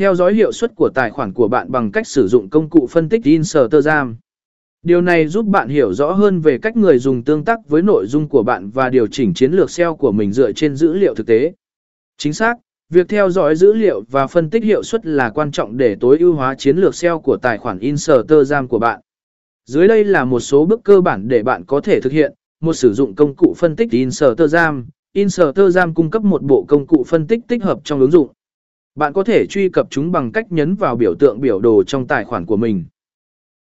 Theo dõi hiệu suất của tài khoản của bạn bằng cách sử dụng công cụ phân tích Instagram. Điều này giúp bạn hiểu rõ hơn về cách người dùng tương tác với nội dung của bạn và điều chỉnh chiến lược SEO của mình dựa trên dữ liệu thực tế. Chính xác, việc theo dõi dữ liệu và phân tích hiệu suất là quan trọng để tối ưu hóa chiến lược SEO của tài khoản Instagram của bạn. Dưới đây là một số bước cơ bản để bạn có thể thực hiện. Một sử dụng công cụ phân tích Instagram. Instagram cung cấp một bộ công cụ phân tích tích hợp trong ứng dụng. Bạn có thể truy cập chúng bằng cách nhấn vào biểu tượng biểu đồ trong tài khoản của mình.